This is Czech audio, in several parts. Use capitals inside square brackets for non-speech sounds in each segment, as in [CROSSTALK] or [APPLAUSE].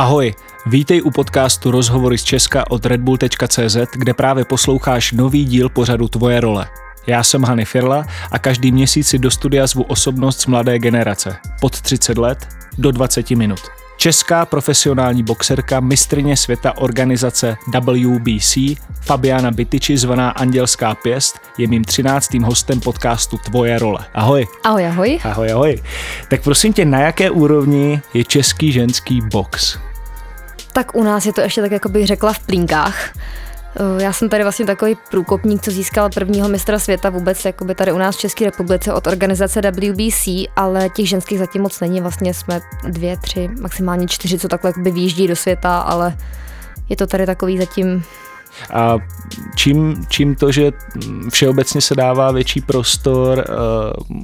Ahoj, vítej u podcastu Rozhovory z Česka od redbull.cz, kde právě posloucháš nový díl pořadu Tvoje role. Já jsem Hany Firla a každý měsíc si do studia zvu osobnost z mladé generace, pod 30 let do 20 minut. Česká profesionální boxerka, mistrně světa organizace WBC, Fabiana Bytyči, zvaná Andělská pěst, je mým třináctým hostem podcastu Tvoje role. Ahoj. Ahoj, ahoj. Ahoj, ahoj. Tak prosím tě, na jaké úrovni je český ženský box? Tak u nás je to ještě tak, jako bych řekla, v plínkách. Eh, já jsem tady vlastně takový průkopník, co získal prvního mistra světa vůbec jakoby tady u nás v České republice od organizace WBC, ale těch ženských zatím moc není. Vlastně jsme dvě, tři, maximálně čtyři, co takhle výjíždí do světa, ale je to tady takový zatím a čím, čím to, že všeobecně se dává větší prostor uh,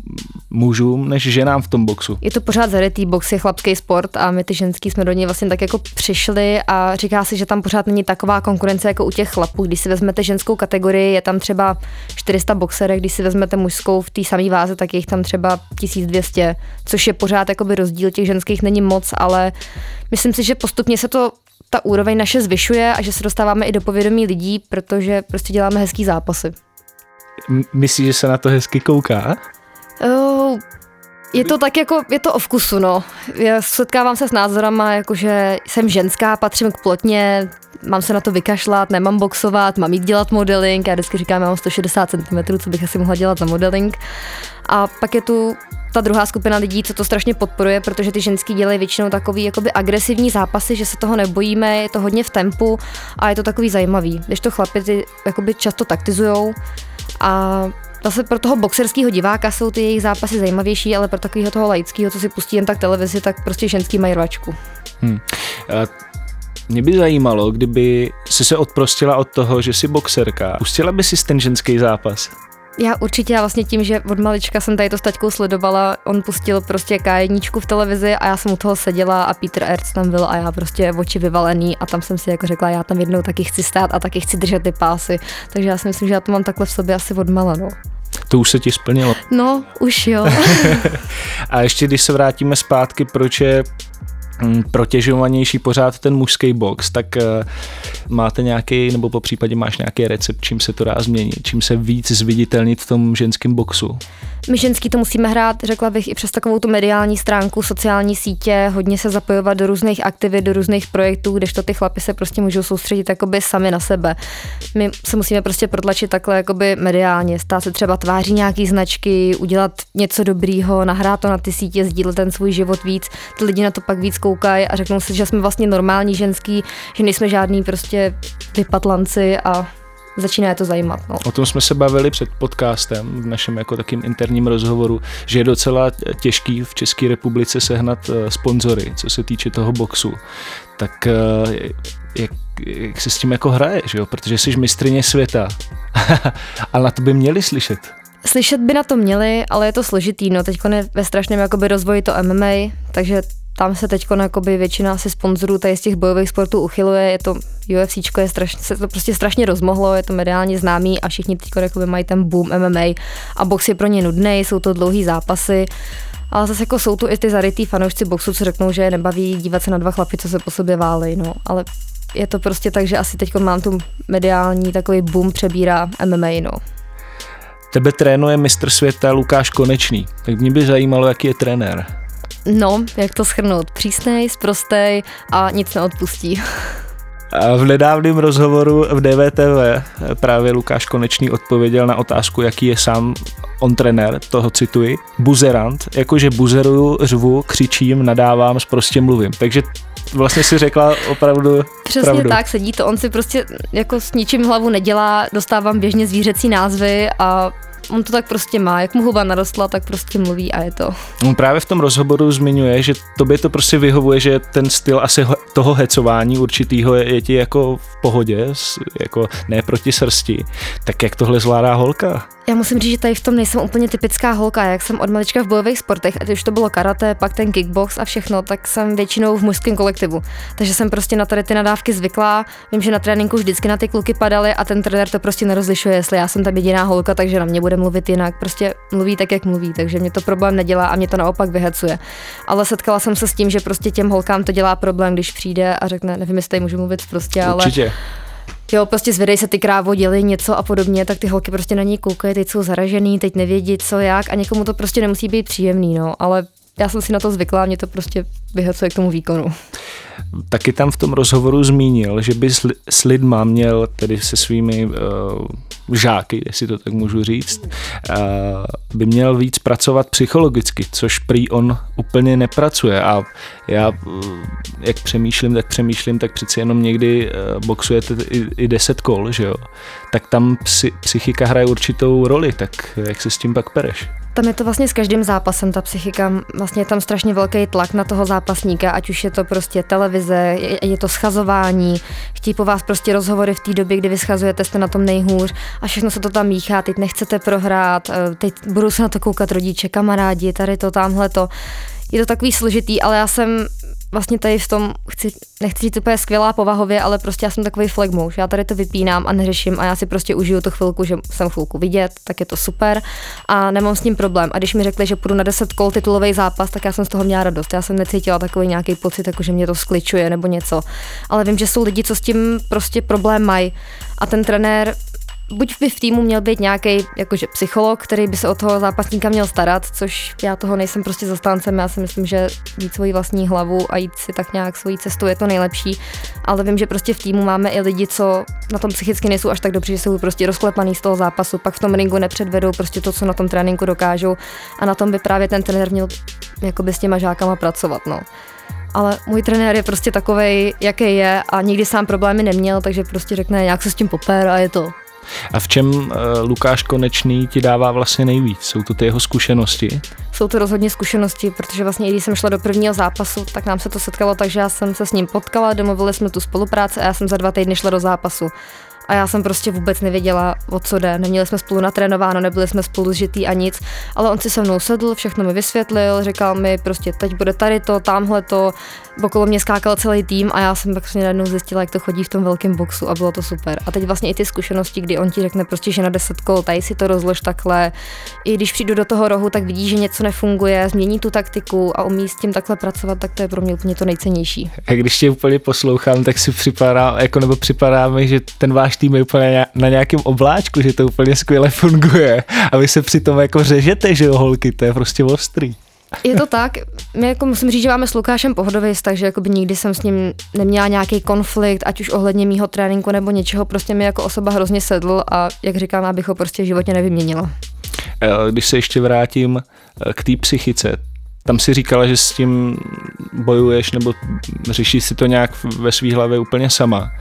mužům než ženám v tom boxu? Je to pořád zarytý, box je chlapský sport a my ty ženský jsme do něj vlastně tak jako přišli a říká si, že tam pořád není taková konkurence jako u těch chlapů. Když si vezmete ženskou kategorii, je tam třeba 400 boxerek, když si vezmete mužskou v té samé váze, tak je jich tam třeba 1200, což je pořád jakoby rozdíl těch ženských není moc, ale myslím si, že postupně se to ta úroveň naše zvyšuje a že se dostáváme i do povědomí lidí, protože prostě děláme hezký zápasy. Myslíš, že se na to hezky kouká? Uh, je to tak jako, je to o vkusu, no. Já setkávám se s názorama, jakože jsem ženská, patřím k plotně, mám se na to vykašlat, nemám boxovat, mám jít dělat modeling, já vždycky říkám, já mám 160 cm, co bych asi mohla dělat za modeling. A pak je tu ta druhá skupina lidí, co to strašně podporuje, protože ty ženský dělají většinou takový jakoby agresivní zápasy, že se toho nebojíme, je to hodně v tempu a je to takový zajímavý. Když to chlapi ty jakoby často taktizujou a Zase pro toho boxerského diváka jsou ty jejich zápasy zajímavější, ale pro takového toho laického, co si pustí jen tak televizi, tak prostě ženský mají rvačku. Hmm. Mě by zajímalo, kdyby si se odprostila od toho, že jsi boxerka. Pustila by si ten ženský zápas? Já určitě, já vlastně tím, že od malička jsem tady to s taťkou sledovala, on pustil prostě kájeníčku v televizi a já jsem u toho seděla a Peter Ertz tam byl a já prostě oči vyvalený a tam jsem si jako řekla, já tam jednou taky chci stát a taky chci držet ty pásy. Takže já si myslím, že já to mám takhle v sobě asi od mala, no. To už se ti splnilo. No, už jo. [LAUGHS] [LAUGHS] a ještě když se vrátíme zpátky, proč je protěžovanější pořád ten mužský box, tak uh, máte nějaký, nebo po případě máš nějaký recept, čím se to dá změnit, čím se víc zviditelnit v tom ženském boxu? My ženský to musíme hrát, řekla bych, i přes takovou tu mediální stránku, sociální sítě, hodně se zapojovat do různých aktivit, do různých projektů, kdežto ty chlapy se prostě můžou soustředit jakoby sami na sebe. My se musíme prostě protlačit takhle jakoby mediálně, stát se třeba tváří nějaký značky, udělat něco dobrýho, nahrát to na ty sítě, sdílet ten svůj život víc, ty lidi na to pak víc koukají a řeknou si, že jsme vlastně normální ženský, že nejsme žádný prostě vypatlanci a začíná je to zajímat. No. O tom jsme se bavili před podcastem v našem jako takým interním rozhovoru, že je docela těžký v České republice sehnat eh, sponzory, co se týče toho boxu. Tak eh, jak, jak se s tím jako hraje, že jo? protože jsi mistrině světa [LAUGHS] a na to by měli slyšet. Slyšet by na to měli, ale je to složitý, no teď je ve strašném jakoby rozvoji to MMA, takže tam se teď většina asi sponzorů tady z těch bojových sportů uchyluje, je to UFC je strašně, se to prostě strašně rozmohlo, je to mediálně známý a všichni teď mají ten boom MMA a box je pro ně nudný, jsou to dlouhý zápasy, ale zase jako jsou tu i ty zarytý fanoušci boxu, co řeknou, že je nebaví dívat se na dva chlapy, co se po sobě válej, no, ale je to prostě tak, že asi teď mám tu mediální takový boom přebírá MMA, no. Tebe trénuje mistr světa Lukáš Konečný, tak mě by zajímalo, jaký je trenér. No, jak to schrnout? Přísnej, sprostej a nic neodpustí. [LAUGHS] A v nedávném rozhovoru v DVTV právě Lukáš Konečný odpověděl na otázku, jaký je sám on trenér, toho cituji, buzerant, jakože buzeruju, řvu, křičím, nadávám, prostě mluvím. Takže vlastně si řekla opravdu Přesně pravdu. tak, sedí to, on si prostě jako s ničím hlavu nedělá, dostávám běžně zvířecí názvy a on to tak prostě má, jak mu huba narostla, tak prostě mluví a je to. On právě v tom rozhovoru zmiňuje, že tobě to prostě vyhovuje, že ten styl asi toho hecování určitýho je, je ti jako v pohodě, jako ne proti srsti. Tak jak tohle zvládá holka? Já musím říct, že tady v tom nejsem úplně typická holka. Jak jsem od malička v bojových sportech, ať už to bylo karate, pak ten kickbox a všechno, tak jsem většinou v mužském kolektivu. Takže jsem prostě na tady ty nadávky zvyklá. Vím, že na tréninku vždycky na ty kluky padaly a ten trenér to prostě nerozlišuje, jestli já jsem tam jediná holka, takže na mě bude mluvit jinak. Prostě mluví tak, jak mluví, takže mě to problém nedělá a mě to naopak vyhecuje. Ale setkala jsem se s tím, že prostě těm holkám to dělá problém, když přijde a řekne, nevím, jestli tady můžu mluvit prostě, ale Určitě. Jo, prostě zvedají se ty krávo, dělí něco a podobně, tak ty holky prostě na ní koukají, teď jsou zaražený, teď nevědí co jak a někomu to prostě nemusí být příjemný, no, ale já jsem si na to zvykla, mě to prostě vyhecuje k tomu výkonu. Taky tam v tom rozhovoru zmínil, že by s, lidma měl, tedy se svými uh, žáky, jestli to tak můžu říct, uh, by měl víc pracovat psychologicky, což prý on úplně nepracuje a já, uh, jak přemýšlím, tak přemýšlím, tak přeci jenom někdy uh, boxujete i, i deset kol, že jo, tak tam psy, psychika hraje určitou roli, tak jak se s tím pak pereš? Tam je to vlastně s každým zápasem, ta psychika, vlastně je tam strašně velký tlak na toho zápasníka, ať už je to prostě televize, je, je to schazování, chtějí po vás prostě rozhovory v té době, kdy vy schazujete, jste na tom nejhůř a všechno se to tam míchá, teď nechcete prohrát, eh, teď budou se na to koukat rodiče, kamarádi, tady to, tamhle to. Je to takový složitý, ale já jsem vlastně tady v tom, chci, nechci říct úplně skvělá povahově, ale prostě já jsem takový flagmouš. Já tady to vypínám a neřeším a já si prostě užiju tu chvilku, že jsem chvilku vidět, tak je to super a nemám s tím problém. A když mi řekli, že půjdu na 10 kol titulový zápas, tak já jsem z toho měla radost. Já jsem necítila takový nějaký pocit, jako že mě to skličuje nebo něco. Ale vím, že jsou lidi, co s tím prostě problém mají. A ten trenér buď by v týmu měl být nějaký jakože psycholog, který by se o toho zápasníka měl starat, což já toho nejsem prostě zastáncem, já si myslím, že mít svoji vlastní hlavu a jít si tak nějak svojí cestou je to nejlepší, ale vím, že prostě v týmu máme i lidi, co na tom psychicky nejsou až tak dobře, že jsou prostě rozklepaný z toho zápasu, pak v tom ringu nepředvedou prostě to, co na tom tréninku dokážou a na tom by právě ten trenér měl jakoby s těma žákama pracovat, no ale můj trenér je prostě takovej, jaký je a nikdy sám problémy neměl, takže prostě řekne, jak se s tím poper a je to. A v čem uh, Lukáš Konečný ti dává vlastně nejvíc? Jsou to ty jeho zkušenosti? Jsou to rozhodně zkušenosti, protože vlastně i když jsem šla do prvního zápasu, tak nám se to setkalo tak, že já jsem se s ním potkala, domluvili jsme tu spolupráci a já jsem za dva týdny šla do zápasu a já jsem prostě vůbec nevěděla, o co jde. Neměli jsme spolu natrénováno, nebyli jsme spolu zžitý a nic, ale on si se mnou sedl, všechno mi vysvětlil, říkal mi prostě teď bude tady to, tamhle to, okolo mě skákal celý tým a já jsem pak prostě najednou zjistila, jak to chodí v tom velkém boxu a bylo to super. A teď vlastně i ty zkušenosti, kdy on ti řekne prostě, že na 10 kol, tady si to rozlož takhle. I když přijdu do toho rohu, tak vidí, že něco nefunguje, změní tu taktiku a umí s tím takhle pracovat, tak to je pro mě úplně to nejcennější. A když tě úplně poslouchám, tak si připadá, jako nebo připadá mi, že ten váš tým je úplně na nějakém obláčku, že to úplně skvěle funguje a vy se přitom jako řežete, že jo, holky, to je prostě ostrý. Je to tak, my jako musím říct, že máme s Lukášem pohodový takže jako by nikdy jsem s ním neměla nějaký konflikt, ať už ohledně mýho tréninku nebo něčeho, prostě mi jako osoba hrozně sedl a jak říkám, abych ho prostě životně nevyměnila. Eh, když se ještě vrátím eh, k té psychice, tam si říkala, že s tím bojuješ nebo řešíš si to nějak ve své hlavě úplně sama.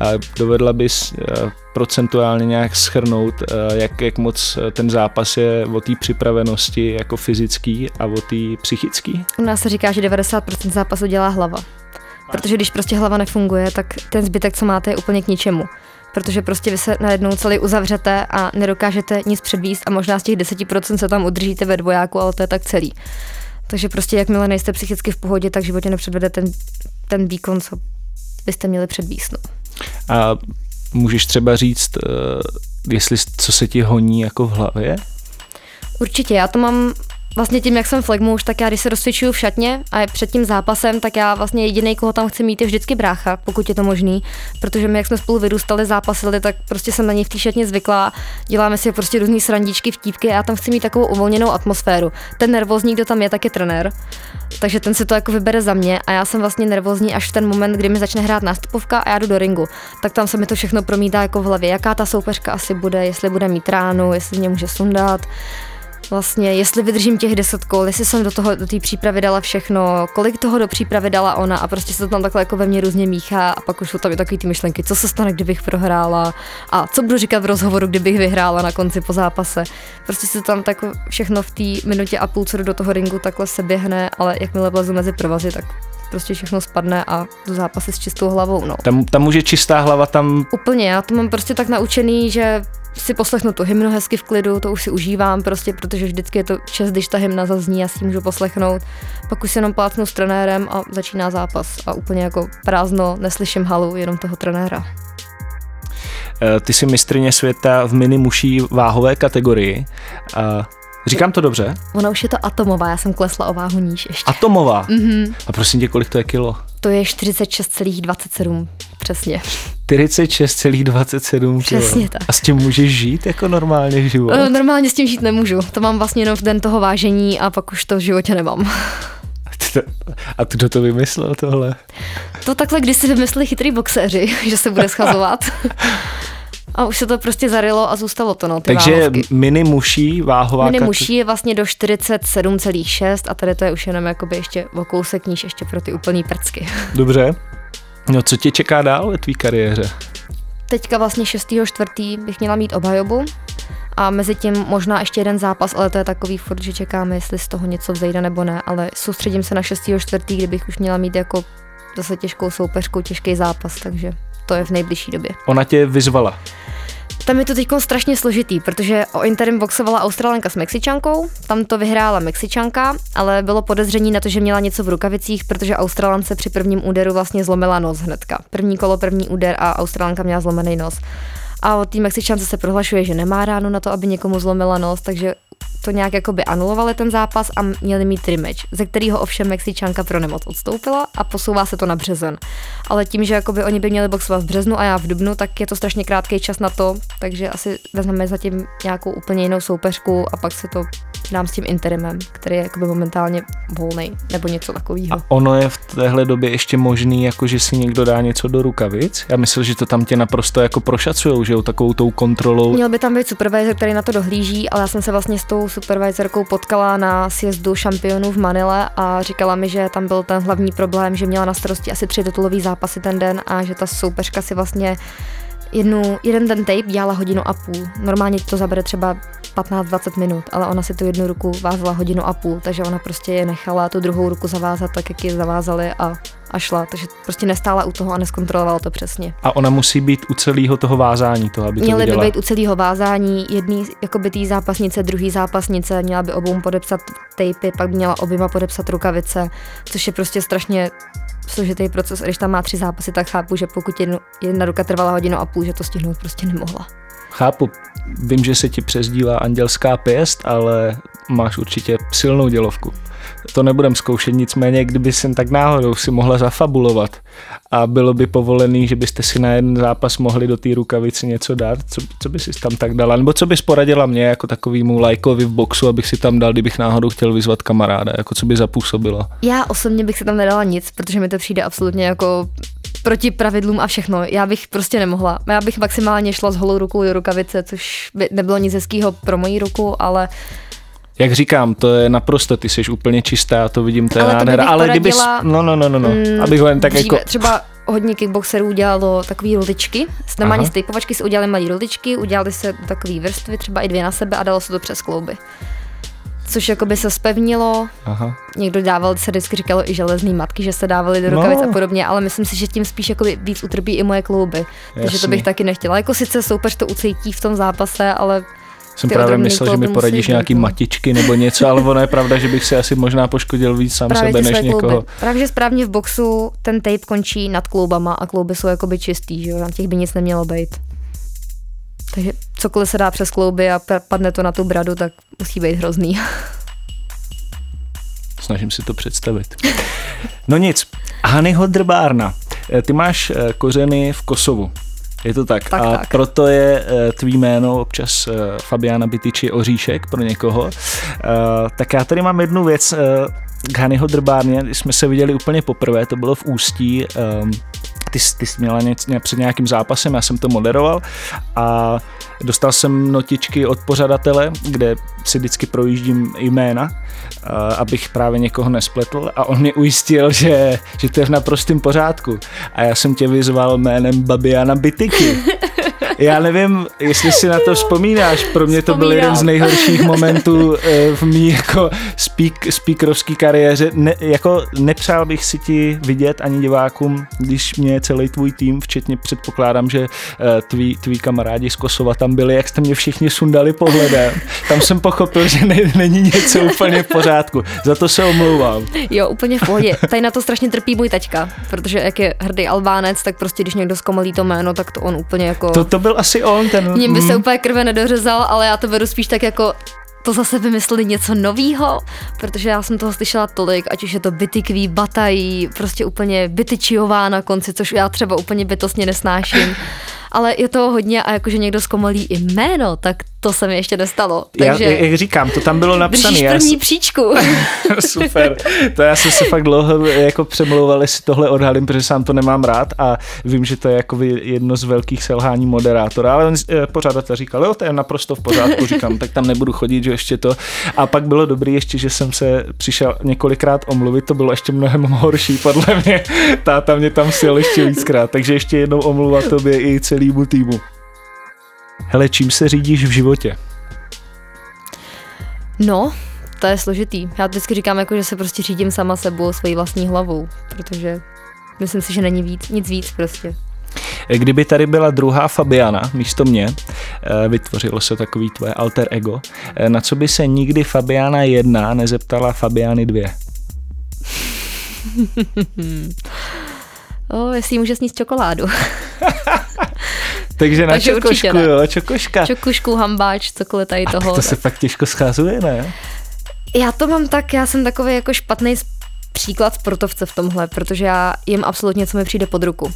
A dovedla bys eh, procentuálně nějak schrnout, eh, jak, jak moc ten zápas je o té připravenosti jako fyzický a o té psychický? U nás se říká, že 90% zápasu dělá hlava. Protože když prostě hlava nefunguje, tak ten zbytek, co máte, je úplně k ničemu protože prostě vy se najednou celý uzavřete a nedokážete nic předvíst a možná z těch 10% se tam udržíte ve dvojáku, ale to je tak celý. Takže prostě jakmile nejste psychicky v pohodě, tak životě nepředvede ten, ten výkon, co byste měli předvíst. No. A můžeš třeba říct, uh, jestli co se ti honí jako v hlavě? Určitě, já to mám Vlastně tím, jak jsem flagmouš, tak já když se rozcvičuju v šatně a před tím zápasem, tak já vlastně jediný, koho tam chci mít, je vždycky brácha, pokud je to možný, protože my, jak jsme spolu vyrůstali, zápasili, tak prostě jsem na něj v té šatně zvyklá, děláme si prostě různé srandičky, vtípky a já tam chci mít takovou uvolněnou atmosféru. Ten nervózní, kdo tam je, tak je trenér, takže ten si to jako vybere za mě a já jsem vlastně nervózní až v ten moment, kdy mi začne hrát nástupovka a já jdu do ringu. Tak tam se mi to všechno promítá jako v hlavě, jaká ta soupeřka asi bude, jestli bude mít ránu, jestli mě může sundat vlastně, jestli vydržím těch deset kol, jestli jsem do toho, do té přípravy dala všechno, kolik toho do přípravy dala ona a prostě se to tam takhle jako ve mně různě míchá a pak už jsou tam i takové ty myšlenky, co se stane, kdybych prohrála a co budu říkat v rozhovoru, kdybych vyhrála na konci po zápase. Prostě se tam tak všechno v té minutě a půl, co do toho ringu, takhle se běhne, ale jakmile vlezu mezi provazy, tak prostě všechno spadne a do zápasy s čistou hlavou. No. Tam, tam může čistá hlava tam... Úplně, já to mám prostě tak naučený, že si poslechnu tu hymnu hezky v klidu, to už si užívám prostě, protože vždycky je to čas, když ta hymna zazní, já si můžu poslechnout. Pak už se jenom plácnu s trenérem a začíná zápas a úplně jako prázdno, neslyším halu, jenom toho trenéra. Eh, ty jsi mistrně světa v mini muší váhové kategorii. Říkám to dobře? Ona už je to atomová, já jsem klesla o váhu níž ještě. Atomová? Mm-hmm. A prosím tě, kolik to je kilo? To je 46,27, přesně. 46,27 Přesně tak. A s tím můžeš žít jako normálně život? Uh, normálně s tím žít nemůžu. To mám vlastně jenom v den toho vážení a pak už to v životě nemám. A kdo to vymyslel tohle? To takhle když si vymysleli chytrý boxéři, že se bude schazovat. [LAUGHS] A už se to prostě zarilo a zůstalo to, no, ty Takže váhovky. mini muší váhová Mini muší je vlastně do 47,6 a tady to je už jenom jakoby ještě o kousek níž ještě pro ty úplný prcky. [LAUGHS] Dobře. No co tě čeká dál ve tvý kariéře? Teďka vlastně 6.4. bych měla mít obhajobu a mezi tím možná ještě jeden zápas, ale to je takový furt, že čekáme, jestli z toho něco vzejde nebo ne, ale soustředím se na 6.4., kdy bych už měla mít jako zase těžkou soupeřku, těžký zápas, takže to je v nejbližší době. Ona tě vyzvala? Tam je to teď strašně složitý, protože o interim boxovala Australanka s Mexičankou, tam to vyhrála Mexičanka, ale bylo podezření na to, že měla něco v rukavicích, protože Australance při prvním úderu vlastně zlomila nos hnedka. První kolo, první úder a Australanka měla zlomený nos. A od té Mexičance se prohlašuje, že nemá ráno na to, aby někomu zlomila nos, takže to nějak jakoby anulovali ten zápas a měli mít rematch, ze kterého ovšem Mexičanka pro nemoc odstoupila a posouvá se to na březen. Ale tím, že jakoby oni by měli boxovat v březnu a já v dubnu, tak je to strašně krátký čas na to, takže asi vezmeme zatím nějakou úplně jinou soupeřku a pak se to dám s tím interimem, který je jakoby momentálně volný nebo něco takového. A ono je v téhle době ještě možný, jako že si někdo dá něco do rukavic? Já myslím, že to tam tě naprosto jako prošacujou, že jo, takovou tou kontrolou. Měl by tam být supervisor, který na to dohlíží, ale já jsem se vlastně s tou supervisorkou potkala na sjezdu šampionů v Manile a říkala mi, že tam byl ten hlavní problém, že měla na starosti asi tři titulový zápasy ten den a že ta soupeřka si vlastně jednu, jeden ten tape dělala hodinu a půl. Normálně to zabere třeba 15-20 minut, ale ona si tu jednu ruku vázala hodinu a půl, takže ona prostě je nechala tu druhou ruku zavázat tak, jak ji zavázali a, a šla. Takže prostě nestála u toho a neskontrolovala to přesně. A ona musí být u celého toho vázání, toho, aby Měly to by být u celého vázání, jedný jakoby tý zápasnice, druhý zápasnice, měla by obou podepsat tejpy, pak by měla oběma podepsat rukavice, což je prostě strašně složitý proces. A když tam má tři zápasy, tak chápu, že pokud jedna ruka trvala hodinu a půl, že to stihnout prostě nemohla. Chápu, vím, že se ti přezdívá andělská pěst, ale máš určitě silnou dělovku. To nebudem zkoušet, nicméně, kdyby jsem tak náhodou si mohla zafabulovat a bylo by povolený, že byste si na jeden zápas mohli do té rukavice něco dát, co, co by si tam tak dala? Nebo co bys poradila mě jako takovýmu lajkovi v boxu, abych si tam dal, kdybych náhodou chtěl vyzvat kamaráda, jako co by zapůsobilo? Já osobně bych si tam nedala nic, protože mi to přijde absolutně jako proti pravidlům a všechno. Já bych prostě nemohla. Já bych maximálně šla s holou rukou do rukavice, což by nebylo nic hezkého pro moji ruku, ale jak říkám, to je naprosto, ty jsi úplně čistá, to vidím, to je ale nádhera. Ale kdybys, no, no, no, no, no, mm, abych ho jen tak dříve, jako... Třeba hodně kickboxerů udělalo takové ruličky, normálně z typovačky si udělali malé ruličky, udělali se takové vrstvy, třeba i dvě na sebe a dalo se to přes klouby což jako by se spevnilo. Aha. Někdo dával, se vždycky říkalo i železný matky, že se dávaly do rukavic no. a podobně, ale myslím si, že tím spíš jako víc utrpí i moje klouby. Jasný. Takže to bych taky nechtěla. Jako sice soupeř to ucítí v tom zápase, ale jsem právě myslel, že mi poradíš nějaký být. matičky nebo něco, ale ono je pravda, že bych si asi možná poškodil víc sám právě sebe než někoho. Klouby. Právě, že správně v boxu ten tape končí nad kloubama a klouby jsou jakoby čistý, že jo, na těch by nic nemělo být. Takže cokoliv se dá přes klouby a padne to na tu bradu, tak musí být hrozný. Snažím si to představit. No nic, Hanyho Drbárna. Eh, ty máš eh, kořeny v Kosovu. Je to tak. tak a tak. proto je eh, tvý jméno občas Fabiana Bytyči Oříšek pro někoho. Tak já tady mám jednu věc k Hanyho Drbárně. Jsme se viděli úplně poprvé, to bylo v Ústí. Ty, ty jsi měla něco, před nějakým zápasem, já jsem to moderoval a dostal jsem notičky od pořadatele, kde si vždycky projíždím jména, abych právě někoho nespletl a on mě ujistil, že, že to je v naprostém pořádku. A já jsem tě vyzval jménem Babiana Bityky. [LAUGHS] Já nevím, jestli si na to vzpomínáš, pro mě to byl jeden z nejhorších [LAUGHS] momentů eh, v mý jako speak, speakerovský kariéře. Ne, jako nepřál bych si ti vidět ani divákům, když mě celý tvůj tým, včetně předpokládám, že eh, tví, tví kamarádi z Kosova tam byli, jak jste mě všichni sundali pohledem. Tam jsem pochopil, že ne, není něco úplně v pořádku. Za to se omlouvám. Jo, úplně v pohodě. Tady na to strašně trpí můj taťka, protože jak je hrdý Albánec, tak prostě když někdo zkomolí to jméno, tak to on úplně jako... To, to byl asi on, ten... Ním by se úplně krve nedořezal, ale já to beru spíš tak jako to zase vymysleli něco novýho, protože já jsem toho slyšela tolik, ať už je to bytykví, batají, prostě úplně bytyčiová na konci, což já třeba úplně bytostně nesnáším. Ale je toho hodně a jakože někdo zkomolí i jméno, tak to se mi ještě nestalo. Takže já, jak říkám, to tam bylo napsané. Držíš první já příčku. [LAUGHS] Super. To já jsem se fakt dlouho jako přemlouval, jestli tohle odhalím, protože sám to nemám rád a vím, že to je jako jedno z velkých selhání moderátora, ale on eh, pořádatel říkal, jo, to je naprosto v pořádku, říkám, tak tam nebudu chodit, že ještě to. A pak bylo dobrý ještě, že jsem se přišel několikrát omluvit, to bylo ještě mnohem horší, podle mě. Táta mě tam sjel ještě víckrát, takže ještě jednou omluva tobě i celému týmu. Hele, čím se řídíš v životě? No, to je složitý. Já vždycky říkám, jako, že se prostě řídím sama sebou, svojí vlastní hlavou, protože myslím si, že není víc, nic víc prostě. Kdyby tady byla druhá Fabiana místo mě, eh, vytvořilo se takový tvoje alter ego, eh, na co by se nikdy Fabiana 1 nezeptala Fabiany 2? [LAUGHS] o, jestli může sníst čokoládu. [LAUGHS] Takže na Takže čokošku, jo, čokoška. Čokošku, hambáč, cokoliv tady toho. A to se fakt těžko scházuje, ne? Já to mám tak, já jsem takový jako špatný příklad sportovce v tomhle, protože já jim absolutně, co mi přijde pod ruku.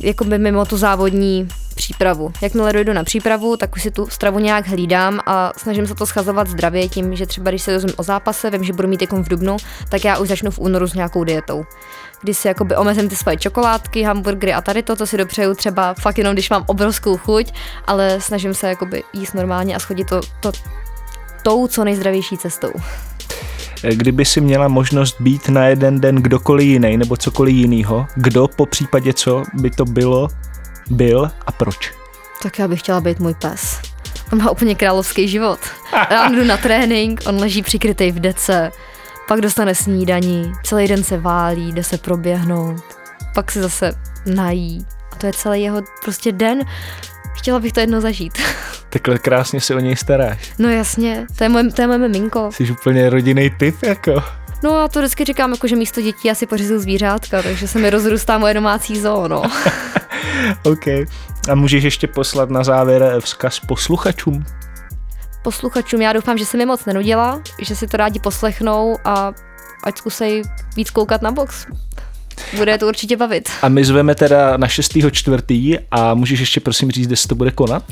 Jako by mimo tu závodní přípravu. Jakmile dojdu na přípravu, tak už si tu stravu nějak hlídám a snažím se to schazovat zdravě tím, že třeba když se dozvím o zápase, vím, že budu mít jako v dubnu, tak já už začnu v únoru s nějakou dietou kdy si jakoby omezím ty svoje čokoládky, hamburgery a tady to, co si dopřeju třeba fakt jenom, když mám obrovskou chuť, ale snažím se jakoby jíst normálně a schodit to, to tou co nejzdravější cestou. Kdyby si měla možnost být na jeden den kdokoliv jiný nebo cokoliv jiného, kdo po případě co by to bylo, byl a proč? Tak já bych chtěla být můj pes. On má úplně královský život. Já jdu na trénink, on leží přikrytý v dece, pak dostane snídaní, celý den se válí, jde se proběhnout, pak se zase nají. A to je celý jeho prostě den. Chtěla bych to jedno zažít. [LAUGHS] Takhle krásně se o něj staráš. No jasně, to je moje, to je moje miminko. Jsi úplně rodinný typ jako. No a to vždycky říkám, jako, že místo dětí já si pořizu zvířátka, takže se mi rozrůstá moje domácí zóno. [LAUGHS] OK. A můžeš ještě poslat na závěr vzkaz posluchačům? posluchačům. Já doufám, že se mi moc nenudila, že si to rádi poslechnou a ať zkusej víc koukat na box. Bude to určitě bavit. A my zveme teda na 6. čtvrtý a můžeš ještě prosím říct, kde se to bude konat?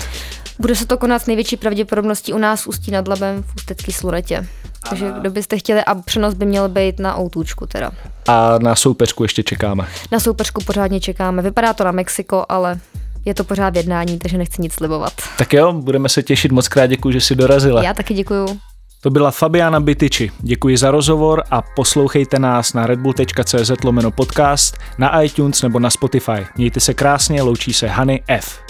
Bude se to konat s největší pravděpodobností u nás Ústí nad Labem v Ústecký Slunetě. Takže kdo byste chtěli, a přenos by měl být na Outůčku teda. A na soupeřku ještě čekáme. Na soupeřku pořádně čekáme. Vypadá to na Mexiko, ale je to pořád jednání, takže nechci nic slibovat. Tak jo, budeme se těšit. Moc krát děkuji, že jsi dorazila. Já taky děkuju. To byla Fabiana Bytyči. Děkuji za rozhovor a poslouchejte nás na redbull.cz lomeno podcast, na iTunes nebo na Spotify. Mějte se krásně, loučí se Hany F.